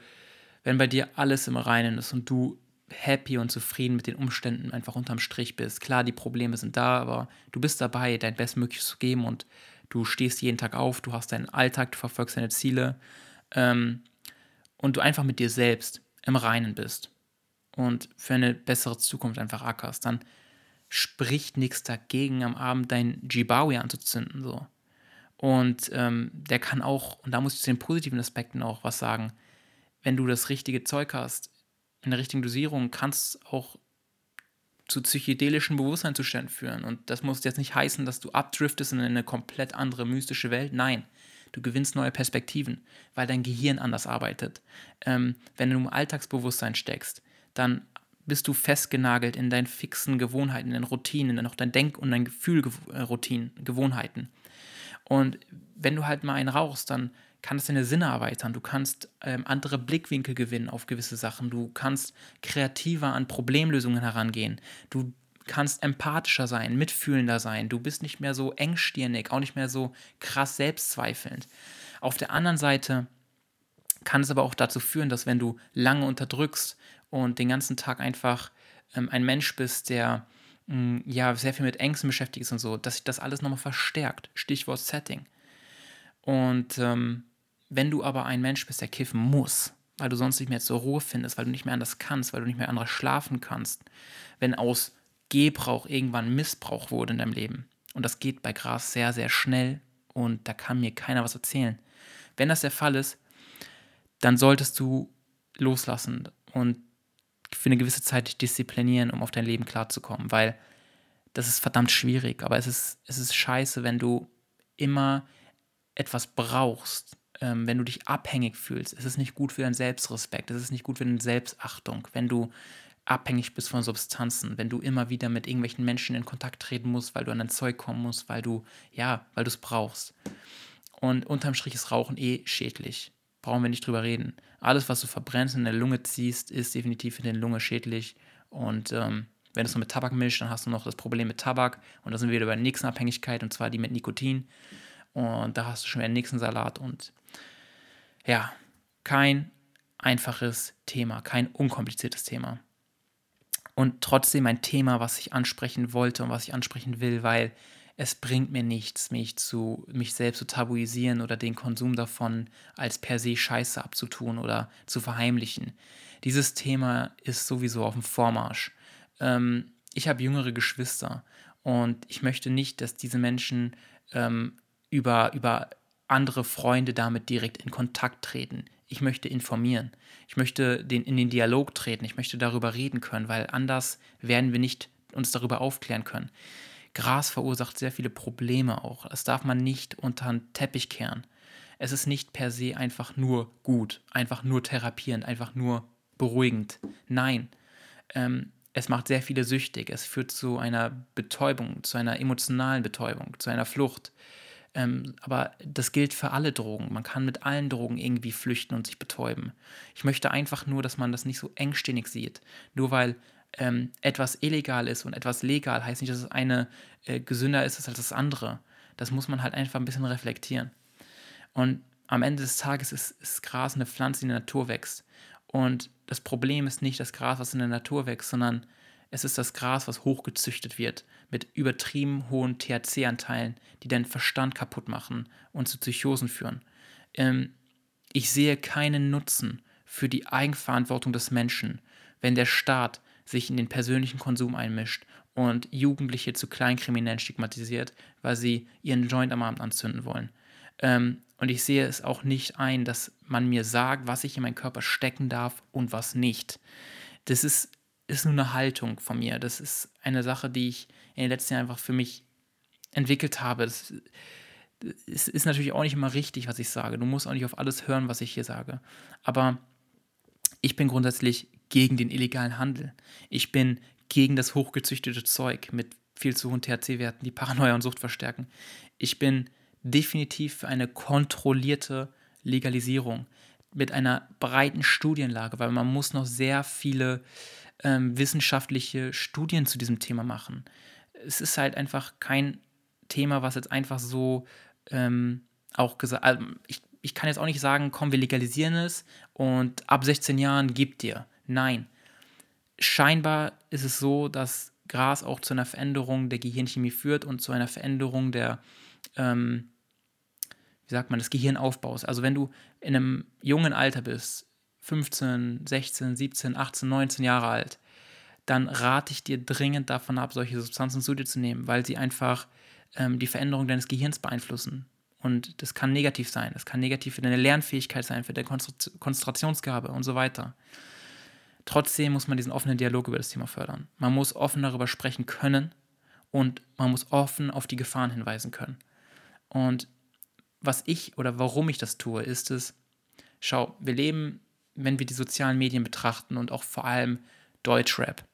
wenn bei dir alles im Reinen ist und du happy und zufrieden mit den Umständen einfach unterm Strich bist. Klar, die Probleme sind da, aber du bist dabei, dein Bestmögliches zu geben und du stehst jeden Tag auf, du hast deinen Alltag, du verfolgst deine Ziele ähm, und du einfach mit dir selbst im Reinen bist und für eine bessere Zukunft einfach ackerst, dann spricht nichts dagegen, am Abend dein Jibawi anzuzünden. So. Und ähm, der kann auch, und da muss ich zu den positiven Aspekten auch was sagen, wenn du das richtige Zeug hast, in der richtigen Dosierung, kann es auch zu psychedelischen Bewusstseinszuständen führen. Und das muss jetzt nicht heißen, dass du abdriftest in eine komplett andere mystische Welt. Nein, du gewinnst neue Perspektiven, weil dein Gehirn anders arbeitet. Ähm, wenn du im Alltagsbewusstsein steckst, dann bist du festgenagelt in deinen fixen Gewohnheiten, in deinen Routinen, in auch dein Denk- und dein Gefühlroutinen, Gewohnheiten. Und wenn du halt mal einen rauchst, dann kannst deine Sinne erweitern, du kannst ähm, andere Blickwinkel gewinnen auf gewisse Sachen, du kannst kreativer an Problemlösungen herangehen, du kannst empathischer sein, mitfühlender sein, du bist nicht mehr so engstirnig, auch nicht mehr so krass selbstzweifelnd. Auf der anderen Seite kann es aber auch dazu führen, dass wenn du lange unterdrückst und den ganzen Tag einfach ähm, ein Mensch bist, der mh, mm, ja sehr viel mit Ängsten beschäftigt ist und so, dass sich das alles nochmal verstärkt. Stichwort Setting. Und ähm, wenn du aber ein Mensch bist, der kiffen muss, weil du sonst nicht mehr zur Ruhe findest, weil du nicht mehr anders kannst, weil du nicht mehr anders schlafen kannst, wenn aus Gebrauch irgendwann Missbrauch wurde in deinem Leben, und das geht bei Gras sehr, sehr schnell und da kann mir keiner was erzählen. Wenn das der Fall ist, dann solltest du loslassen und für eine gewisse Zeit dich disziplinieren, um auf dein Leben klarzukommen, weil das ist verdammt schwierig, aber es ist, es ist scheiße, wenn du immer etwas brauchst, ähm, wenn du dich abhängig fühlst. Es ist nicht gut für deinen Selbstrespekt, es ist nicht gut für deine Selbstachtung, wenn du abhängig bist von Substanzen, wenn du immer wieder mit irgendwelchen Menschen in Kontakt treten musst, weil du an dein Zeug kommen musst, weil du, ja, weil du es brauchst. Und unterm Strich ist Rauchen eh schädlich. Brauchen wir nicht drüber reden. Alles, was du verbrennst und in der Lunge ziehst, ist definitiv für deine Lunge schädlich. Und ähm, wenn du es noch mit Tabak mischst, dann hast du noch das Problem mit Tabak. Und da sind wir wieder bei der nächsten Abhängigkeit, und zwar die mit Nikotin. Und da hast du schon wieder den nächsten Salat. Und ja, kein einfaches Thema, kein unkompliziertes Thema. Und trotzdem ein Thema, was ich ansprechen wollte und was ich ansprechen will, weil es bringt mir nichts, mich, zu, mich selbst zu tabuisieren oder den Konsum davon als per se scheiße abzutun oder zu verheimlichen. Dieses Thema ist sowieso auf dem Vormarsch. Ähm, ich habe jüngere Geschwister und ich möchte nicht, dass diese Menschen ähm, über, über andere Freunde damit direkt in Kontakt treten. Ich möchte informieren. Ich möchte den, in den Dialog treten. Ich möchte darüber reden können, weil anders werden wir nicht uns darüber aufklären können. Gras verursacht sehr viele Probleme auch. Das darf man nicht unter den Teppich kehren. Es ist nicht per se einfach nur gut, einfach nur therapierend, einfach nur beruhigend. Nein, ähm, es macht sehr viele süchtig. Es führt zu einer Betäubung, zu einer emotionalen Betäubung, zu einer Flucht. Ähm, aber das gilt für alle Drogen. Man kann mit allen Drogen irgendwie flüchten und sich betäuben. Ich möchte einfach nur, dass man das nicht so engstirnig sieht. Nur weil ähm, etwas illegal ist und etwas legal, heißt nicht, dass das eine äh, gesünder ist als das andere. Das muss man halt einfach ein bisschen reflektieren. Und am Ende des Tages ist, ist Gras eine Pflanze, die in der Natur wächst. Und das Problem ist nicht das Gras, was in der Natur wächst, sondern es ist das Gras, was hochgezüchtet wird, mit übertrieben hohen THC-Anteilen, die deinen Verstand kaputt machen und zu Psychosen führen. Ähm, ich sehe keinen Nutzen für die Eigenverantwortung des Menschen, wenn der Staat sich in den persönlichen Konsum einmischt und Jugendliche zu Kleinkriminellen stigmatisiert, weil sie ihren Joint am Abend anzünden wollen. Ähm, und ich sehe es auch nicht ein, dass man mir sagt, was ich in meinen Körper stecken darf und was nicht. Das ist ist nur eine Haltung von mir. Das ist eine Sache, die ich in den letzten Jahren einfach für mich entwickelt habe. Das ist, ist natürlich auch nicht immer richtig, was ich sage. Du musst auch nicht auf alles hören, was ich hier sage. Aber ich bin grundsätzlich gegen den illegalen Handel. Ich bin gegen das hochgezüchtete Zeug mit viel zu hohen THC-Werten, die Paranoia und Sucht verstärken. Ich bin definitiv für eine kontrollierte Legalisierung mit einer breiten Studienlage, weil man muss noch sehr viele ähm, wissenschaftliche Studien zu diesem Thema machen. Es ist halt einfach kein Thema, was jetzt einfach so ähm, auch gesagt, also ich, ich kann jetzt auch nicht sagen, komm, wir legalisieren es und ab 16 Jahren gibt dir. Nein. Scheinbar ist es so, dass Gras auch zu einer Veränderung der Gehirnchemie führt und zu einer Veränderung der, ähm, wie sagt man, des Gehirnaufbaus. Also wenn du in einem jungen Alter bist, 15, 16, 17, 18, 19 Jahre alt, dann rate ich dir dringend davon ab, solche Substanzen zu dir zu nehmen, weil sie einfach ähm, die Veränderung deines Gehirns beeinflussen. Und das kann negativ sein. Das kann negativ für deine Lernfähigkeit sein, für deine Konzentrationsgabe und so weiter. Trotzdem muss man diesen offenen Dialog über das Thema fördern. Man muss offen darüber sprechen können und man muss offen auf die Gefahren hinweisen können. Und was ich oder warum ich das tue, ist es, schau, wir leben, wenn wir die sozialen Medien betrachten und auch vor allem Deutschrap,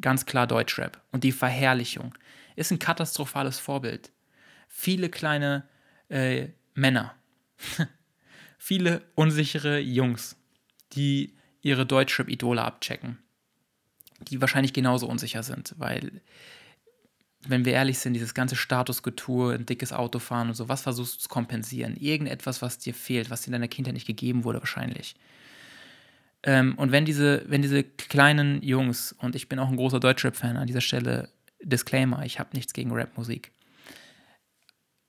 ganz klar Deutschrap und die Verherrlichung, ist ein katastrophales Vorbild. Viele kleine äh, Männer, viele unsichere Jungs, die ihre Deutschrap-Idole abchecken, die wahrscheinlich genauso unsicher sind, weil, wenn wir ehrlich sind, dieses ganze Statusgetue, ein dickes Auto fahren und so, was versuchst du zu kompensieren? Irgendetwas, was dir fehlt, was dir in deiner Kindheit nicht gegeben wurde, wahrscheinlich. Ähm, und wenn diese, wenn diese kleinen Jungs, und ich bin auch ein großer Deutschrap-Fan an dieser Stelle, Disclaimer, ich habe nichts gegen Rapmusik.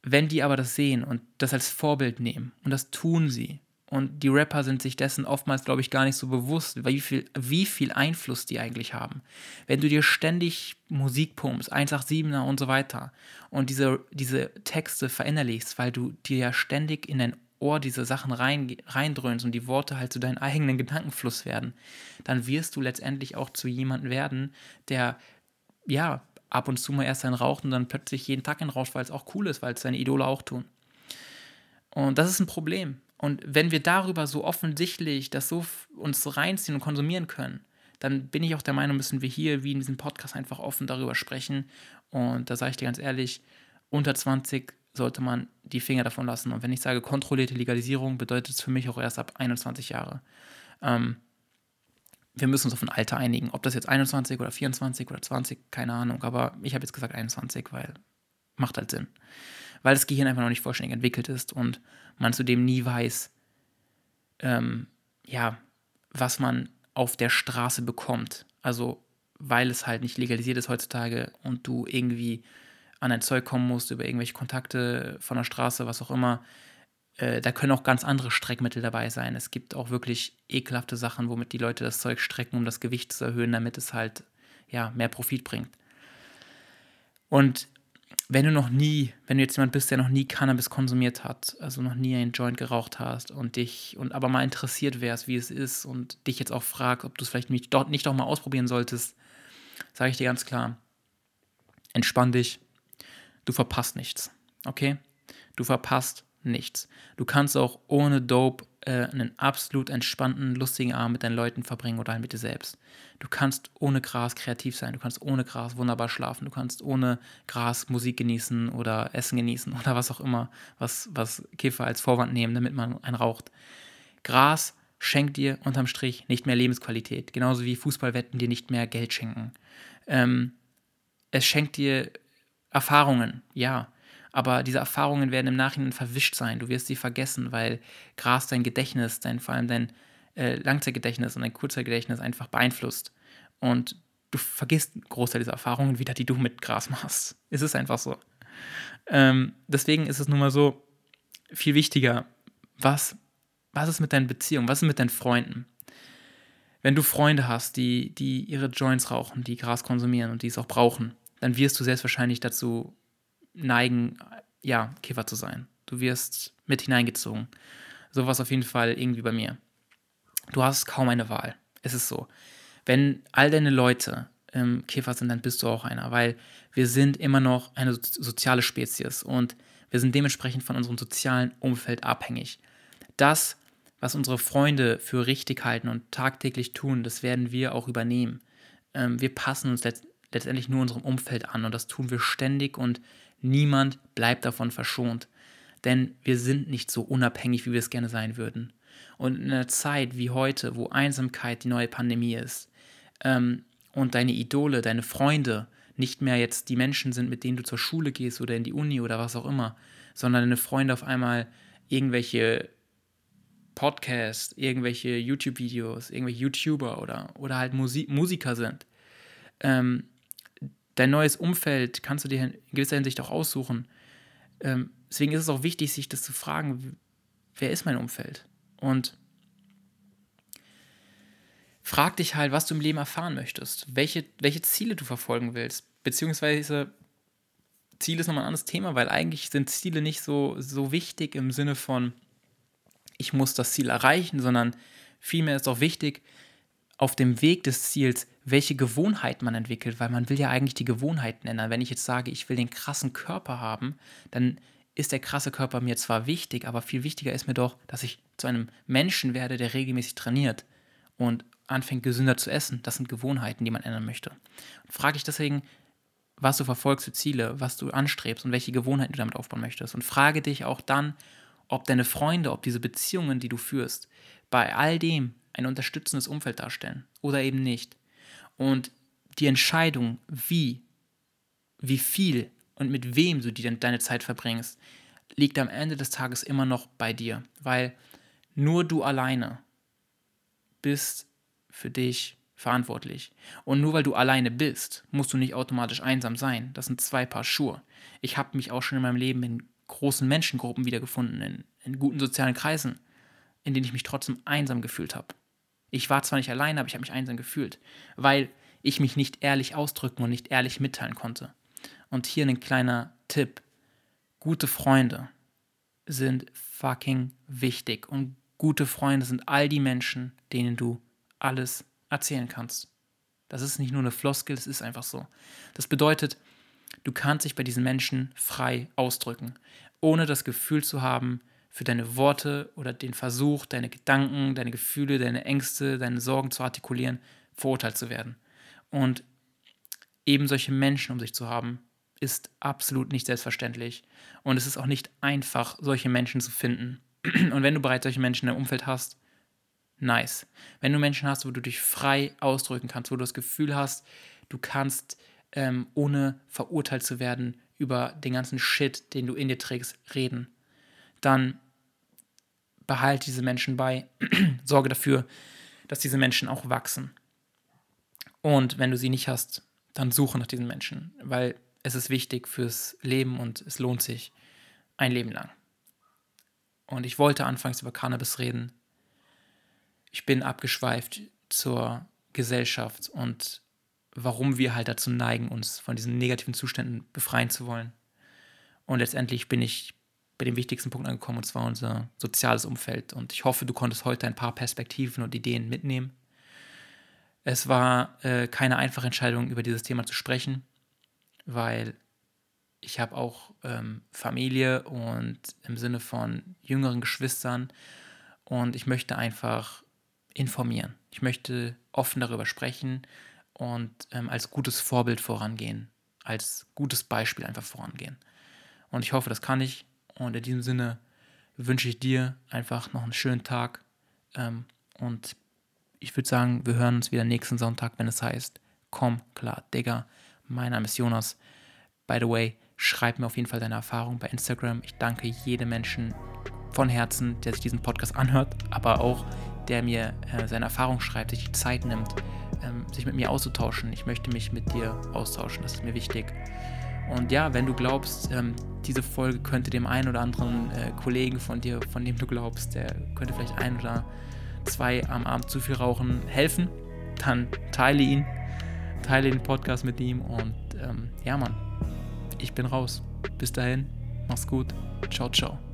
Wenn die aber das sehen und das als Vorbild nehmen, und das tun sie, und die Rapper sind sich dessen oftmals, glaube ich, gar nicht so bewusst, wie viel, wie viel Einfluss die eigentlich haben. Wenn du dir ständig Musik pumpst, 187er und so weiter, und diese, diese Texte verinnerlichst, weil du dir ja ständig in dein Ohr diese Sachen rein, reindröhnst und die Worte halt zu deinem eigenen Gedankenfluss werden, dann wirst du letztendlich auch zu jemandem werden, der, ja, ab und zu mal erst einen raucht und dann plötzlich jeden Tag einen raucht, weil es auch cool ist, weil es seine Idole auch tun. Und das ist ein Problem. Und wenn wir darüber so offensichtlich das so uns reinziehen und konsumieren können, dann bin ich auch der Meinung, müssen wir hier, wie in diesem Podcast, einfach offen darüber sprechen. Und da sage ich dir ganz ehrlich, unter 20 sollte man die Finger davon lassen. Und wenn ich sage kontrollierte Legalisierung, bedeutet es für mich auch erst ab 21 Jahre. Ähm, wir müssen uns auf ein Alter einigen. Ob das jetzt 21 oder 24 oder 20, keine Ahnung. Aber ich habe jetzt gesagt 21, weil macht halt Sinn weil das Gehirn einfach noch nicht vollständig entwickelt ist und man zudem nie weiß, ähm, ja, was man auf der Straße bekommt. Also, weil es halt nicht legalisiert ist heutzutage und du irgendwie an ein Zeug kommen musst über irgendwelche Kontakte von der Straße, was auch immer. Äh, da können auch ganz andere Streckmittel dabei sein. Es gibt auch wirklich ekelhafte Sachen, womit die Leute das Zeug strecken, um das Gewicht zu erhöhen, damit es halt ja, mehr Profit bringt. Und wenn du noch nie, wenn du jetzt jemand bist, der noch nie Cannabis konsumiert hat, also noch nie einen Joint geraucht hast und dich und aber mal interessiert wärst, wie es ist und dich jetzt auch fragst, ob du es vielleicht nicht, dort nicht auch mal ausprobieren solltest, sage ich dir ganz klar, entspann dich, du verpasst nichts, okay? Du verpasst nichts. Du kannst auch ohne Dope äh, einen absolut entspannten, lustigen Abend mit deinen Leuten verbringen oder halt mit dir selbst. Du kannst ohne Gras kreativ sein, du kannst ohne Gras wunderbar schlafen, du kannst ohne Gras Musik genießen oder Essen genießen oder was auch immer, was, was Käfer als Vorwand nehmen, damit man einen raucht. Gras schenkt dir unterm Strich nicht mehr Lebensqualität, genauso wie Fußballwetten dir nicht mehr Geld schenken. Ähm, es schenkt dir Erfahrungen, ja, aber diese Erfahrungen werden im Nachhinein verwischt sein. Du wirst sie vergessen, weil Gras dein Gedächtnis, dein, vor allem dein äh, Langzeitgedächtnis und dein Kurzzeitgedächtnis einfach beeinflusst. Und du vergisst einen Großteil dieser Erfahrungen wieder, die du mit Gras machst. Es ist einfach so. Ähm, deswegen ist es nun mal so viel wichtiger, was, was ist mit deinen Beziehungen, was ist mit deinen Freunden? Wenn du Freunde hast, die, die ihre Joints rauchen, die Gras konsumieren und die es auch brauchen, dann wirst du selbstverständlich dazu neigen, ja, Käfer zu sein. Du wirst mit hineingezogen. Sowas auf jeden Fall irgendwie bei mir. Du hast kaum eine Wahl. Es ist so. Wenn all deine Leute ähm, Käfer sind, dann bist du auch einer, weil wir sind immer noch eine soziale Spezies und wir sind dementsprechend von unserem sozialen Umfeld abhängig. Das, was unsere Freunde für richtig halten und tagtäglich tun, das werden wir auch übernehmen. Ähm, wir passen uns letzt letztendlich nur unserem Umfeld an und das tun wir ständig und Niemand bleibt davon verschont. Denn wir sind nicht so unabhängig, wie wir es gerne sein würden. Und in einer Zeit wie heute, wo Einsamkeit die neue Pandemie ist ähm, und deine Idole, deine Freunde nicht mehr jetzt die Menschen sind, mit denen du zur Schule gehst oder in die Uni oder was auch immer, sondern deine Freunde auf einmal irgendwelche Podcasts, irgendwelche YouTube-Videos, irgendwelche YouTuber oder, oder halt Musi Musiker sind. Ähm, dein neues Umfeld kannst du dir in gewisser Hinsicht auch aussuchen. Ähm, deswegen ist es auch wichtig, sich das zu fragen, wer ist mein Umfeld? Und frag dich halt, was du im Leben erfahren möchtest, welche, welche Ziele du verfolgen willst, beziehungsweise Ziel ist nochmal ein anderes Thema, weil eigentlich sind Ziele nicht so, so wichtig im Sinne von, ich muss das Ziel erreichen, sondern vielmehr ist auch wichtig, auf dem Weg des Ziels, welche Gewohnheiten man entwickelt, weil man will ja eigentlich die Gewohnheiten ändern. Wenn ich jetzt sage, ich will den krassen Körper haben, dann ist der krasse Körper mir zwar wichtig, aber viel wichtiger ist mir doch, dass ich zu einem Menschen werde, der regelmäßig trainiert und anfängt gesünder zu essen. Das sind Gewohnheiten, die man ändern möchte. Frage ich deswegen, was du verfolgst für Ziele, was du anstrebst und welche Gewohnheiten du damit aufbauen möchtest. Und frage dich auch dann, ob deine Freunde, ob diese Beziehungen, die du führst, bei all dem ein unterstützendes Umfeld darstellen oder eben nicht. Und die Entscheidung, wie, wie viel und mit wem du die, deine Zeit verbringst, liegt am Ende des Tages immer noch bei dir, weil nur du alleine bist für dich verantwortlich. Und nur weil du alleine bist, musst du nicht automatisch einsam sein. Das sind zwei Paar Schuhe. Ich habe mich auch schon in meinem Leben in großen Menschengruppen wiedergefunden, in, in guten sozialen Kreisen, in denen ich mich trotzdem einsam gefühlt habe. Ich war zwar nicht alleine, aber ich habe mich einsam gefühlt, weil ich mich nicht ehrlich ausdrücken und nicht ehrlich mitteilen konnte. Und hier ein kleiner Tipp. Gute Freunde sind fucking wichtig. Und gute Freunde sind all die Menschen, denen du alles erzählen kannst. Das ist nicht nur eine Floskel, das ist einfach so. Das bedeutet, du kannst dich bei diesen Menschen frei ausdrücken, ohne das Gefühl zu haben, für deine Worte oder den Versuch, deine Gedanken, deine Gefühle, deine Ängste, deine Sorgen zu artikulieren, verurteilt zu werden. Und eben solche Menschen um sich zu haben, ist absolut nicht selbstverständlich. Und es ist auch nicht einfach, solche Menschen zu finden. Und wenn du bereits solche Menschen im Umfeld hast, nice. Wenn du Menschen hast, wo du dich frei ausdrücken kannst, wo du das Gefühl hast, du kannst, ähm, ohne verurteilt zu werden, über den ganzen Shit, den du in dir trägst, reden, dann behalte diese Menschen bei, sorge dafür, dass diese Menschen auch wachsen. Und wenn du sie nicht hast, dann suche nach diesen Menschen, weil es ist wichtig fürs Leben und es lohnt sich ein Leben lang. Und ich wollte anfangs über Cannabis reden, ich bin abgeschweift zur Gesellschaft und warum wir halt dazu neigen, uns von diesen negativen Zuständen befreien zu wollen. Und letztendlich bin ich bei dem wichtigsten Punkt angekommen, und zwar unser soziales Umfeld. Und ich hoffe, du konntest heute ein paar Perspektiven und Ideen mitnehmen. Es war äh, keine einfache Entscheidung, über dieses Thema zu sprechen, weil ich habe auch ähm, Familie und im Sinne von jüngeren Geschwistern und ich möchte einfach informieren. Ich möchte offen darüber sprechen und ähm, als gutes Vorbild vorangehen, als gutes Beispiel einfach vorangehen. Und ich hoffe, das kann ich. Und in diesem Sinne wünsche ich dir einfach noch einen schönen Tag. Ähm, und ich würde sagen, wir hören uns wieder nächsten Sonntag, wenn es heißt, komm klar, Digga. Mein Name ist Jonas. By the way, schreib mir auf jeden Fall deine Erfahrung bei Instagram. Ich danke jedem Menschen von Herzen, der sich diesen Podcast anhört, aber auch der mir äh, seine Erfahrung schreibt, sich die Zeit nimmt, ähm, sich mit mir auszutauschen. Ich möchte mich mit dir austauschen, das ist mir wichtig. Und ja, wenn du glaubst, ähm, diese Folge könnte dem einen oder anderen äh, Kollegen von dir, von dem du glaubst, der könnte vielleicht ein oder zwei am Abend zu viel rauchen, helfen, dann teile ihn, teile den Podcast mit ihm und ähm, ja, Mann, ich bin raus. Bis dahin, mach's gut. Ciao, ciao.